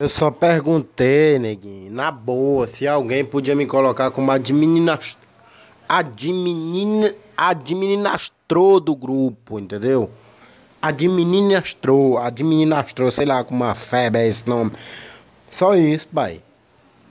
Eu só perguntei, neguinho, na boa, se alguém podia me colocar como adminas... admin... administrador do grupo, entendeu? Administrou, administrou, sei lá, como uma febre é esse nome. Só isso, pai.